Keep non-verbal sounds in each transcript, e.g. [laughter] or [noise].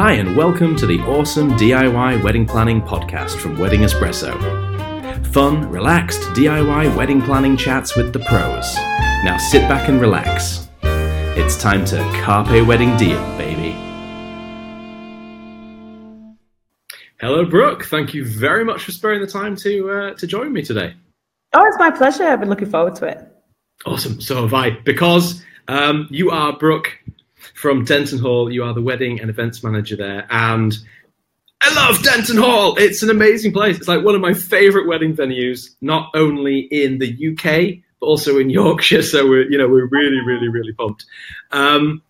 Hi, and welcome to the awesome DIY wedding planning podcast from Wedding Espresso. Fun, relaxed DIY wedding planning chats with the pros. Now sit back and relax. It's time to carpe wedding diem, baby. Hello, Brooke. Thank you very much for sparing the time to uh, to join me today. Oh, it's my pleasure. I've been looking forward to it. Awesome. So have I, because um, you are Brooke from Denton Hall. You are the wedding and events manager there, and I love Denton Hall. It's an amazing place. It's like one of my favourite wedding venues, not only in the UK but also in [laughs] Yorkshire. So we're you know we're really really really pumped. Um,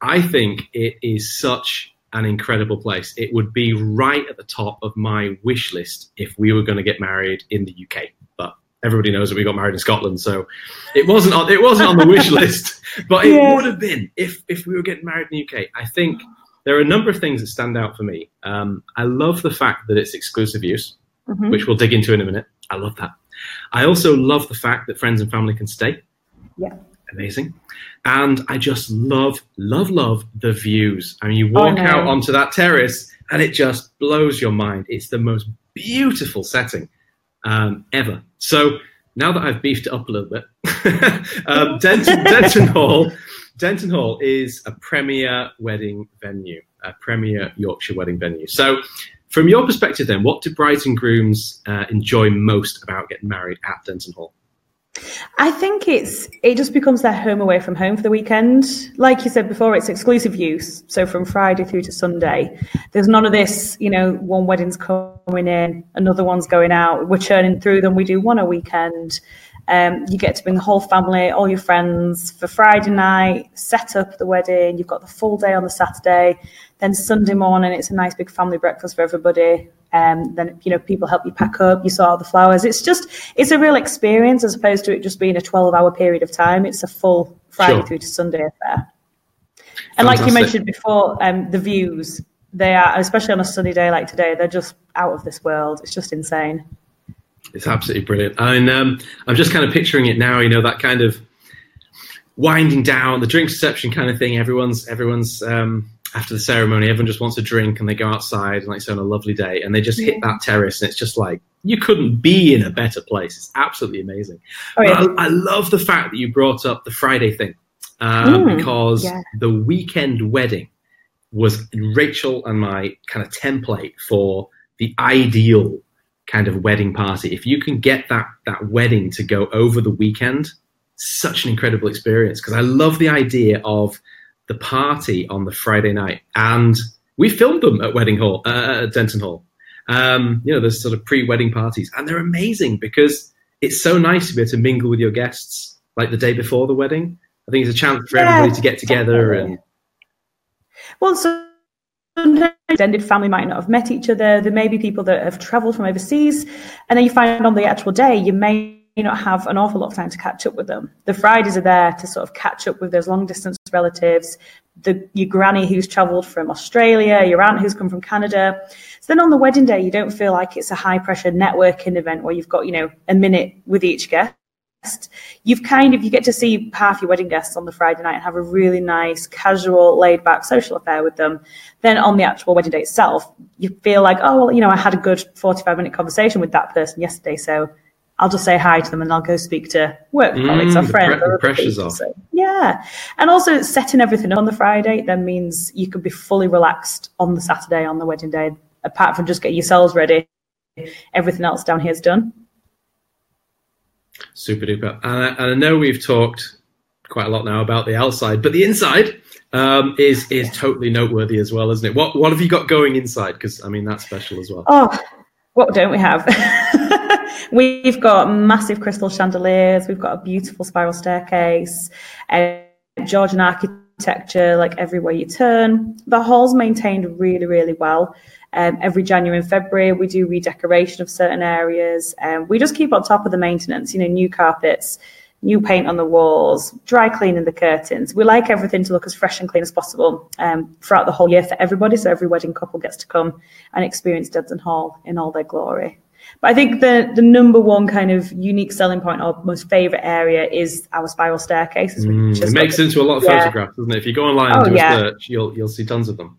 I think it is such an incredible place. It would be right at the top of my wish list if we were going to get married in the UK. But everybody knows that we got married in Scotland, so it wasn't on, it wasn't on the wish [laughs] list. But it Yeah. would have been if if we were getting married in the UK. I think there are a number of things that stand out for me. Um, I love the fact that it's exclusive use, Mhm. which we'll dig into in a minute. I love that. I also love the fact that friends and family can stay. Yeah. Amazing. And I just love, love, love the views. I mean, you Oh, walk no. out onto that terrace and it just blows your mind. It's the most beautiful setting um, ever. So now that I've beefed it up a little bit, [laughs] um, Denton, Denton Hall, Denton Hall is a premier wedding venue, a premier Yorkshire wedding venue. So, from your perspective, then, what do brides and grooms uh, enjoy most about getting married at Denton Hall? I think it's it just becomes their home away from home for the weekend. Like you said before, it's exclusive use. So from Friday through to Sunday, there's none of this. You know, one wedding's coming in, another one's going out. We're churning through them. We do one a weekend. Um, you get to bring the whole family, all your friends for Friday night, set up the wedding. You've got the full day on the Saturday. Then Sunday morning, it's a nice big family breakfast for everybody. Um, then you know people help you pack up. You sort out the flowers. It's just it's a real experience as opposed to it just being a twelve-hour period of time. It's a full Friday Sure. through to Sunday affair. And like you mentioned before, um, the views they are, especially on a sunny day like today, they're just out of this world. It's just insane. It's absolutely brilliant. And um, I'm just kind of picturing it now. You know that kind of winding down, the drink reception kind of thing. Everyone's everyone's um, after the ceremony. Everyone just wants a drink, and they go outside, and like so on a lovely day, and they just hit that terrace, and it's just like you couldn't be in a better place. It's absolutely amazing. Oh, yeah. I, I love the fact that you brought up the Friday thing um, Mm, because yeah. the weekend wedding was Rachel and my kind of template for the ideal kind of wedding party. If you can get that that wedding to go over the weekend, such an incredible experience. Because I love the idea of the party on the Friday night, and we filmed them at Wedding Hall, uh, at Denton Hall. Um, you know, there's sort of pre-wedding parties, and they're amazing because it's so nice to be able to mingle with your guests like the day before the wedding. I think it's a chance for Yeah, everybody to get together and Well, so extended family might not have met each other. There may be people that have travelled from overseas, and then you find on the actual day you may not have an awful lot of time to catch up with them. The Fridays are there to sort of catch up with those long distance relatives, the your granny who's travelled from Australia, your aunt who's come from Canada. So then on the wedding day, you don't feel like it's a high pressure networking event where you've got you know a minute with each guest you've kind of you get to see half your wedding guests on the Friday night and have a really nice, casual, laid back social affair with them. Then on the actual wedding day itself, you feel like, oh well, you know, I had a good forty-five minute conversation with that person yesterday, so I'll just say hi to them and I'll go speak to work Mm, colleagues or friends. pre- the or pressure's people. off. So, yeah, and also setting everything up on the Friday then means you can be fully relaxed on the Saturday on the wedding day. Apart from just getting yourselves ready, everything else down here is done. Super duper. And I, I know we've talked quite a lot now about the outside, but the inside um, is is totally noteworthy as well, isn't it? What what have you got going inside? Because I mean that's special as well. Oh, what don't we have? [laughs] we've got massive crystal chandeliers. We've got a beautiful spiral staircase, uh, Georgian architecture, like everywhere you turn. The hall's maintained really, really well. Um, every January and February, we do redecoration of certain areas. Um, we just keep on top of the maintenance, you know, new carpets, new paint on the walls, dry cleaning the curtains. We like everything to look as fresh and clean as possible um, throughout the whole year for everybody. So every wedding couple gets to come and experience Denton Hall in all their glory. But I think the the number one kind of unique selling point or most favourite area is our spiral staircase. as Mm, it makes into a lot of Yeah. photographs, doesn't it? If you go online Oh, and do yeah. a search, you'll you'll see tons of them.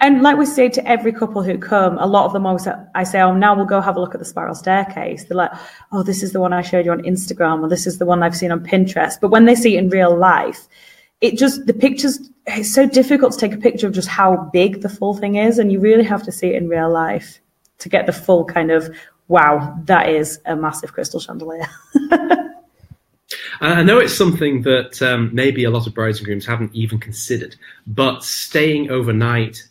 And like we say to every couple who come, a lot of them always I say, oh, now we'll go have a look at the spiral staircase. They're like, oh, this is the one I showed you on Instagram, or this is the one I've seen on Pinterest. But when they see it in real life, it just the pictures. It's so difficult to take a picture of just how big the full thing is, and you really have to see it in real life to get the full kind of wow, that is a massive crystal chandelier. [laughs] I know it's something that um, maybe a lot of brides and grooms haven't even considered, but staying overnight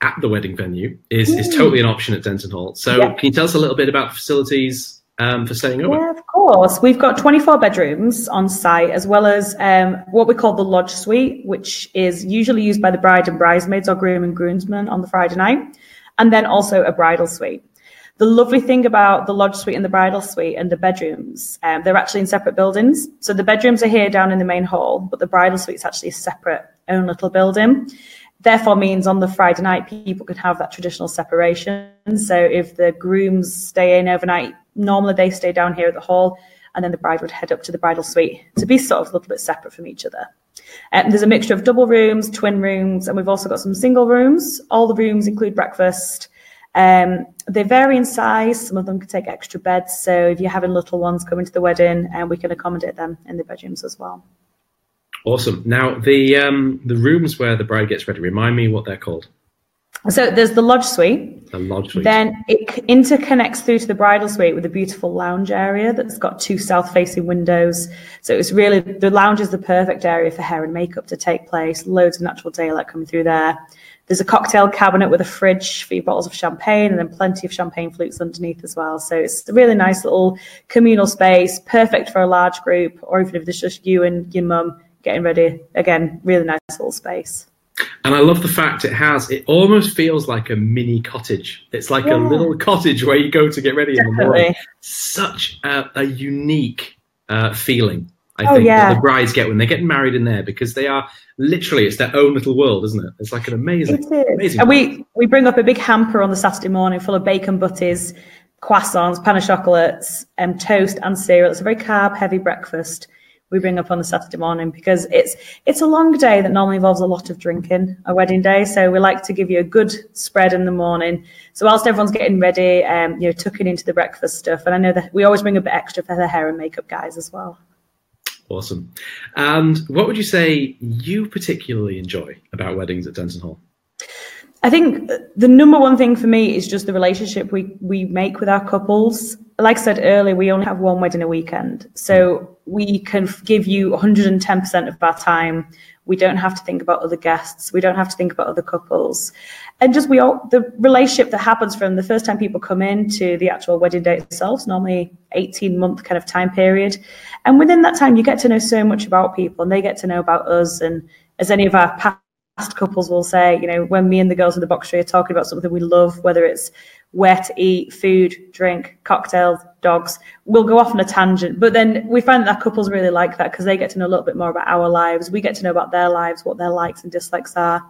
at the wedding venue is, is totally an option at Denton Hall. So, yeah. can you tell us a little bit about facilities um, for staying over? Yeah, of course. We've got 24 bedrooms on site, as well as um, what we call the lodge suite, which is usually used by the bride and bridesmaids or groom and groomsmen on the Friday night, and then also a bridal suite. The lovely thing about the lodge suite and the bridal suite and the bedrooms, um, they're actually in separate buildings. So the bedrooms are here down in the main hall, but the bridal suite is actually a separate own little building therefore means on the Friday night people can have that traditional separation. So if the grooms stay in overnight, normally they stay down here at the hall, and then the bride would head up to the bridal suite to be sort of a little bit separate from each other. Um, there's a mixture of double rooms, twin rooms, and we've also got some single rooms. All the rooms include breakfast. Um, they vary in size. Some of them can take extra beds. So if you're having little ones coming to the wedding, and um, we can accommodate them in the bedrooms as well. Awesome. Now the um, the rooms where the bride gets ready. Remind me what they're called. So there's the lodge suite. The lodge suite. Then it interconnects through to the bridal suite with a beautiful lounge area that's got two south-facing windows. So it's really the lounge is the perfect area for hair and makeup to take place. Loads of natural daylight coming through there. There's a cocktail cabinet with a fridge for your bottles of champagne and then plenty of champagne flutes underneath as well. So it's a really nice little communal space, perfect for a large group, or even if there's just you and your mum getting ready. Again, really nice little space. And I love the fact it has, it almost feels like a mini cottage. It's like yeah. a little cottage where you go to get ready Definitely. in the morning. Such a, a unique uh, feeling, I oh, think, yeah. that the brides get when they're getting married in there because they are literally, it's their own little world, isn't it? It's like an amazing, amazing. And we, we bring up a big hamper on the Saturday morning full of bacon butties, croissants, pain au chocolats, um, toast and cereal. It's a very carb heavy breakfast we bring up on the Saturday morning because it's it's a long day that normally involves a lot of drinking, a wedding day. So we like to give you a good spread in the morning. So whilst everyone's getting ready, um, you know, tucking into the breakfast stuff, and I know that we always bring a bit extra for the hair and makeup guys as well. Awesome. And what would you say you particularly enjoy about weddings at Denton Hall? I think the number one thing for me is just the relationship we, we make with our couples. Like I said earlier, we only have one wedding a weekend. So we can give you 110% of our time. We don't have to think about other guests. We don't have to think about other couples. And just we all, the relationship that happens from the first time people come in to the actual wedding day itself is normally 18 month kind of time period. And within that time, you get to know so much about people and they get to know about us. And as any of our past couples will say, you know, when me and the girls in the box tree are talking about something we love, whether it's where to eat, food, drink, cocktails, dogs, we'll go off on a tangent. But then we find that couples really like that because they get to know a little bit more about our lives. We get to know about their lives, what their likes and dislikes are.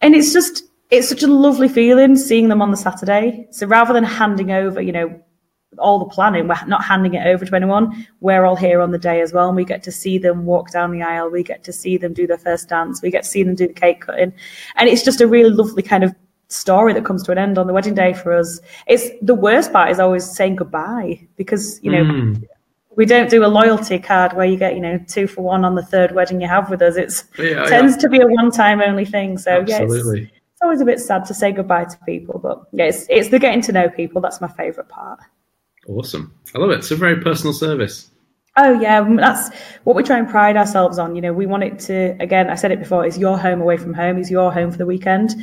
And it's just, it's such a lovely feeling seeing them on the Saturday. So rather than handing over, you know, all the planning. We're not handing it over to anyone. We're all here on the day as well, and we get to see them walk down the aisle. We get to see them do their first dance. We get to see them do the cake cutting, and it's just a really lovely kind of story that comes to an end on the wedding day for us. It's the worst part is always saying goodbye because you know. Mm. We don't do a loyalty card where you get, you know, two for one on the third wedding you have with us. It yeah, tends yeah. to be a one-time only thing. So Absolutely. yeah, it's, it's always a bit sad to say goodbye to people, but yeah, it's, it's the getting to know people. That's my favourite part. Awesome. I love it. It's a very personal service. Oh yeah, that's what we try and pride ourselves on. You know, we want it to again, I said it before, it's your home away from home, Is your home for the weekend.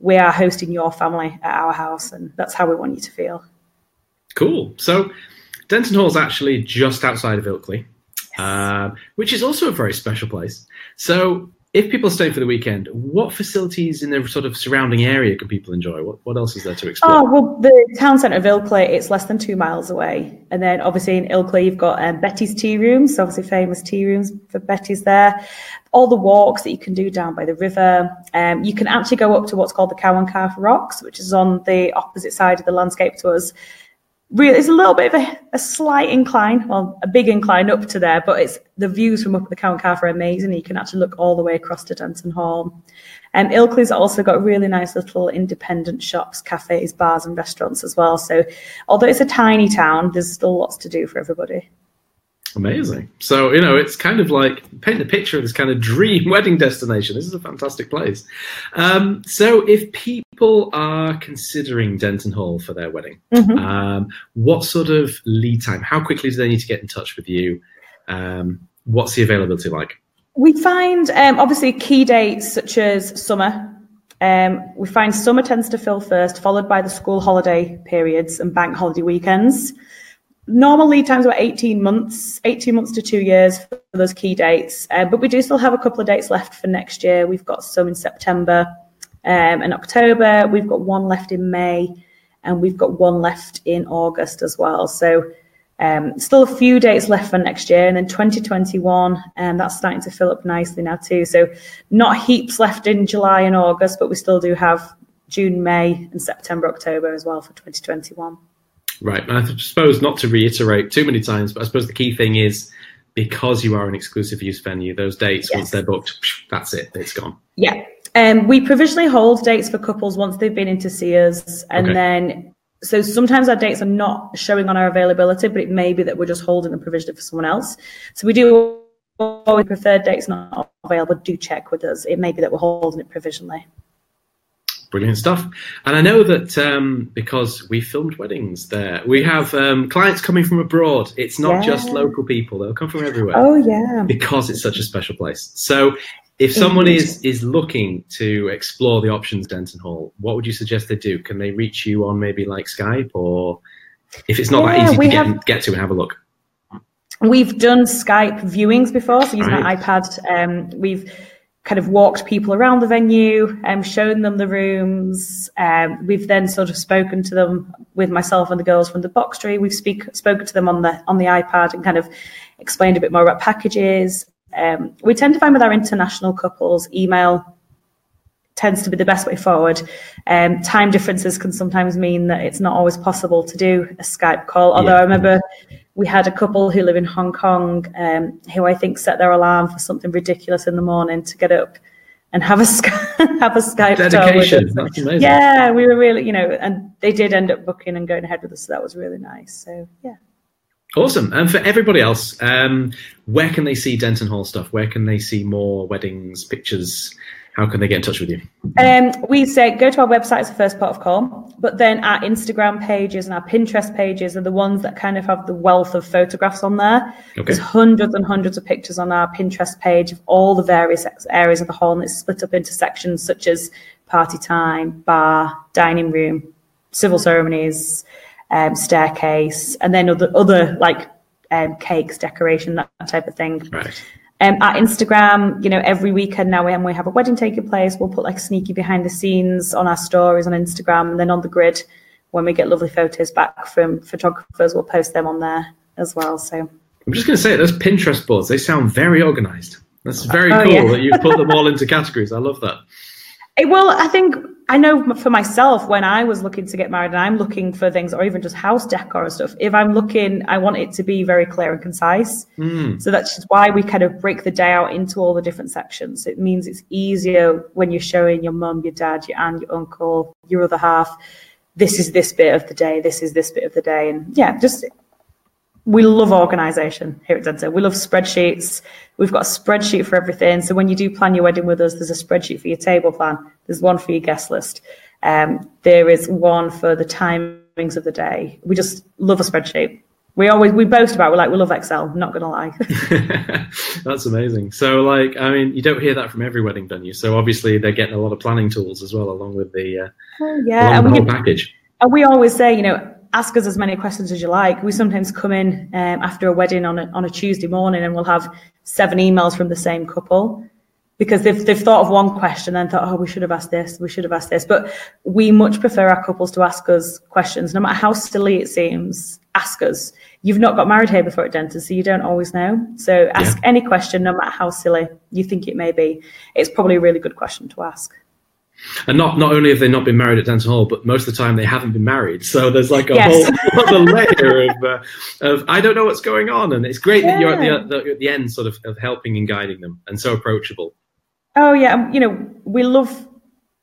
We are hosting your family at our house and that's how we want you to feel. Cool. So Denton Hall is actually just outside of Ilkley, yes. uh, which is also a very special place. So if people stay for the weekend, what facilities in the sort of surrounding area can people enjoy? What, what else is there to explore? Oh, well, the town centre of Ilkley, it's less than two miles away. And then obviously in Ilkley, you've got um, Betty's Tea Rooms, obviously famous tea rooms for Betty's there. All the walks that you can do down by the river. Um, you can actually go up to what's called the Cow and Calf Rocks, which is on the opposite side of the landscape to us. Really, it's a little bit of a, a, slight incline, well, a big incline up to there, but it's the views from up at the Cow and Calf are amazing. You can actually look all the way across to Denton Hall. And um, Ilkley's also got really nice little independent shops, cafes, bars, and restaurants as well. So, although it's a tiny town, there's still lots to do for everybody. Amazing. So, you know, it's kind of like paint the picture of this kind of dream [laughs] wedding destination. This is a fantastic place. Um, so, if people are considering Denton Hall for their wedding, mm-hmm. um, what sort of lead time? How quickly do they need to get in touch with you? Um, what's the availability like? We find um, obviously key dates such as summer. Um, we find summer tends to fill first, followed by the school holiday periods and bank holiday weekends normal lead times were 18 months, 18 months to two years for those key dates. Uh, but we do still have a couple of dates left for next year. We've got some in September um, and October. We've got one left in May, and we've got one left in August as well. So um, still a few dates left for next year, and then 2021, and um, that's starting to fill up nicely now too. So not heaps left in July and August, but we still do have June, May, and September, October as well for 2021. Right. And I suppose not to reiterate too many times, but I suppose the key thing is because you are an exclusive use venue, those dates, yes. once they're booked, that's it, it's gone. Yeah. Um, we provisionally hold dates for couples once they've been in to see us. And okay. then, so sometimes our dates are not showing on our availability, but it may be that we're just holding them provisionally for someone else. So we do always preferred dates not available, do check with us. It may be that we're holding it provisionally. Brilliant stuff. And I know that um, because we filmed weddings there, we have um, clients coming from abroad. It's not yeah. just local people, they'll come from everywhere. Oh, yeah. Because it's such a special place. So if someone is, is looking to explore the options Denton Hall, what would you suggest they do? Can they reach you on maybe like Skype or if it's not yeah, that easy to get, have, get to and have a look? We've done Skype viewings before, so using right. an iPad. Um, we've kind of walked people around the venue and um, shown them the rooms. Um, we've then sort of spoken to them with myself and the girls from the box tree. We've speak, spoken to them on the on the iPad and kind of explained a bit more about packages. Um, we tend to find with our international couples, email tends to be the best way forward. Um, time differences can sometimes mean that it's not always possible to do a Skype call. Although yeah. I remember we had a couple who live in Hong Kong um, who I think set their alarm for something ridiculous in the morning to get up and have a [laughs] have a Skype dedication. That's amazing. Yeah, we were really, you know, and they did end up booking and going ahead with us, so that was really nice. So yeah. Awesome. And for everybody else, um, where can they see Denton Hall stuff? Where can they see more weddings, pictures, how can they get in touch with you? Um, we say go to our website as the first part of call, but then our Instagram pages and our Pinterest pages are the ones that kind of have the wealth of photographs on there. Okay. There's hundreds and hundreds of pictures on our Pinterest page of all the various areas of the hall, and it's split up into sections such as party time, bar, dining room, civil ceremonies, um, staircase, and then other other like um, cakes, decoration, that type of thing. Right. Um, our Instagram, you know, every weekend now when we have a wedding taking place, we'll put like sneaky behind the scenes on our stories on Instagram, and then on the grid, when we get lovely photos back from photographers, we'll post them on there as well. So I'm just going to say those Pinterest boards, they sound very organized. That's very oh, cool yeah. that you've put them [laughs] all into categories. I love that. Well, I think I know for myself when I was looking to get married and I'm looking for things or even just house decor and stuff, if I'm looking, I want it to be very clear and concise. Mm. So that's why we kind of break the day out into all the different sections. It means it's easier when you're showing your mum, your dad, your aunt, your uncle, your other half. This is this bit of the day. This is this bit of the day. And yeah, just we love organization here at Denton. We love spreadsheets. We've got a spreadsheet for everything. So when you do plan your wedding with us, there's a spreadsheet for your table plan. There's one for your guest list. Um, there is one for the timings of the day. We just love a spreadsheet. We always we boast about. It. We're like we love Excel. Not gonna lie. [laughs] That's amazing. So like I mean, you don't hear that from every wedding venue. So obviously they're getting a lot of planning tools as well, along with the uh, oh, yeah, and the whole package. And we always say, you know, ask us as many questions as you like. We sometimes come in um, after a wedding on a, on a Tuesday morning and we'll have seven emails from the same couple because they've, they've thought of one question and thought, oh, we should have asked this, we should have asked this. But we much prefer our couples to ask us questions, no matter how silly it seems, ask us. You've not got married here before at Denton, so you don't always know. So ask yeah. any question, no matter how silly you think it may be. It's probably a really good question to ask. And not not only have they not been married at Denton Hall, but most of the time they haven't been married. So there's like a Yes. whole [laughs] other layer of, uh, of I don't know what's going on, and it's great that you're at the, the at the end, sort of, of helping and guiding them, and so approachable. Oh yeah, you know, we love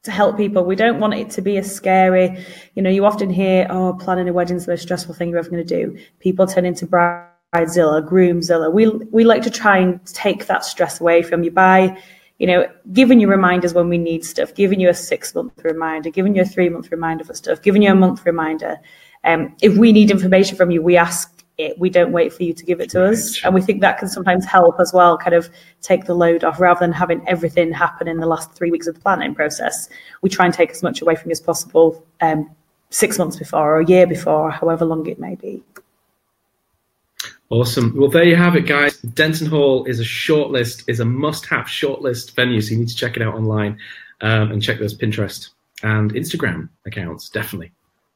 to help people. We don't want it to be a scary, you know, you often hear, oh, planning a wedding's the most stressful thing you're ever going to do. People turn into bridezilla, groomzilla. We we like to try and take that stress away from you by, you know, giving you reminders when we need stuff, giving you a six month reminder, giving you a three month reminder for stuff, giving you a month reminder. Um, if we need information from you, we ask it. We don't wait for you to give it to us, and we think that can sometimes help as well, kind of take the load off rather than having everything happen in the last three weeks of the planning process. We try and take as much away from you as possible um, six months before or a year before, or however long it may be. Awesome. Well, there you have it, guys. Denton Hall is a shortlist, is a must-have shortlist venue, so you need to check it out online um, and check those Pinterest and Instagram accounts. Definitely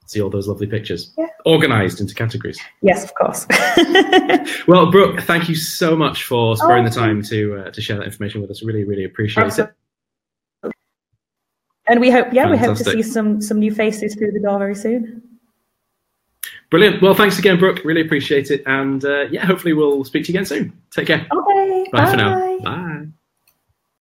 see all those lovely pictures, Yeah. organized into categories. Yes, of course. [laughs] Well, Brooke, thank you so much for sparing the Oh. time to uh, to share that information with us. Really, really appreciate Absolutely. it. and we hope, yeah, we hope to see some some new faces through the door very soon. Brilliant. Well, thanks again, Brooke. Really appreciate it. And uh, yeah, hopefully we'll speak to you again soon. Take care. Okay, Bye for now. Bye.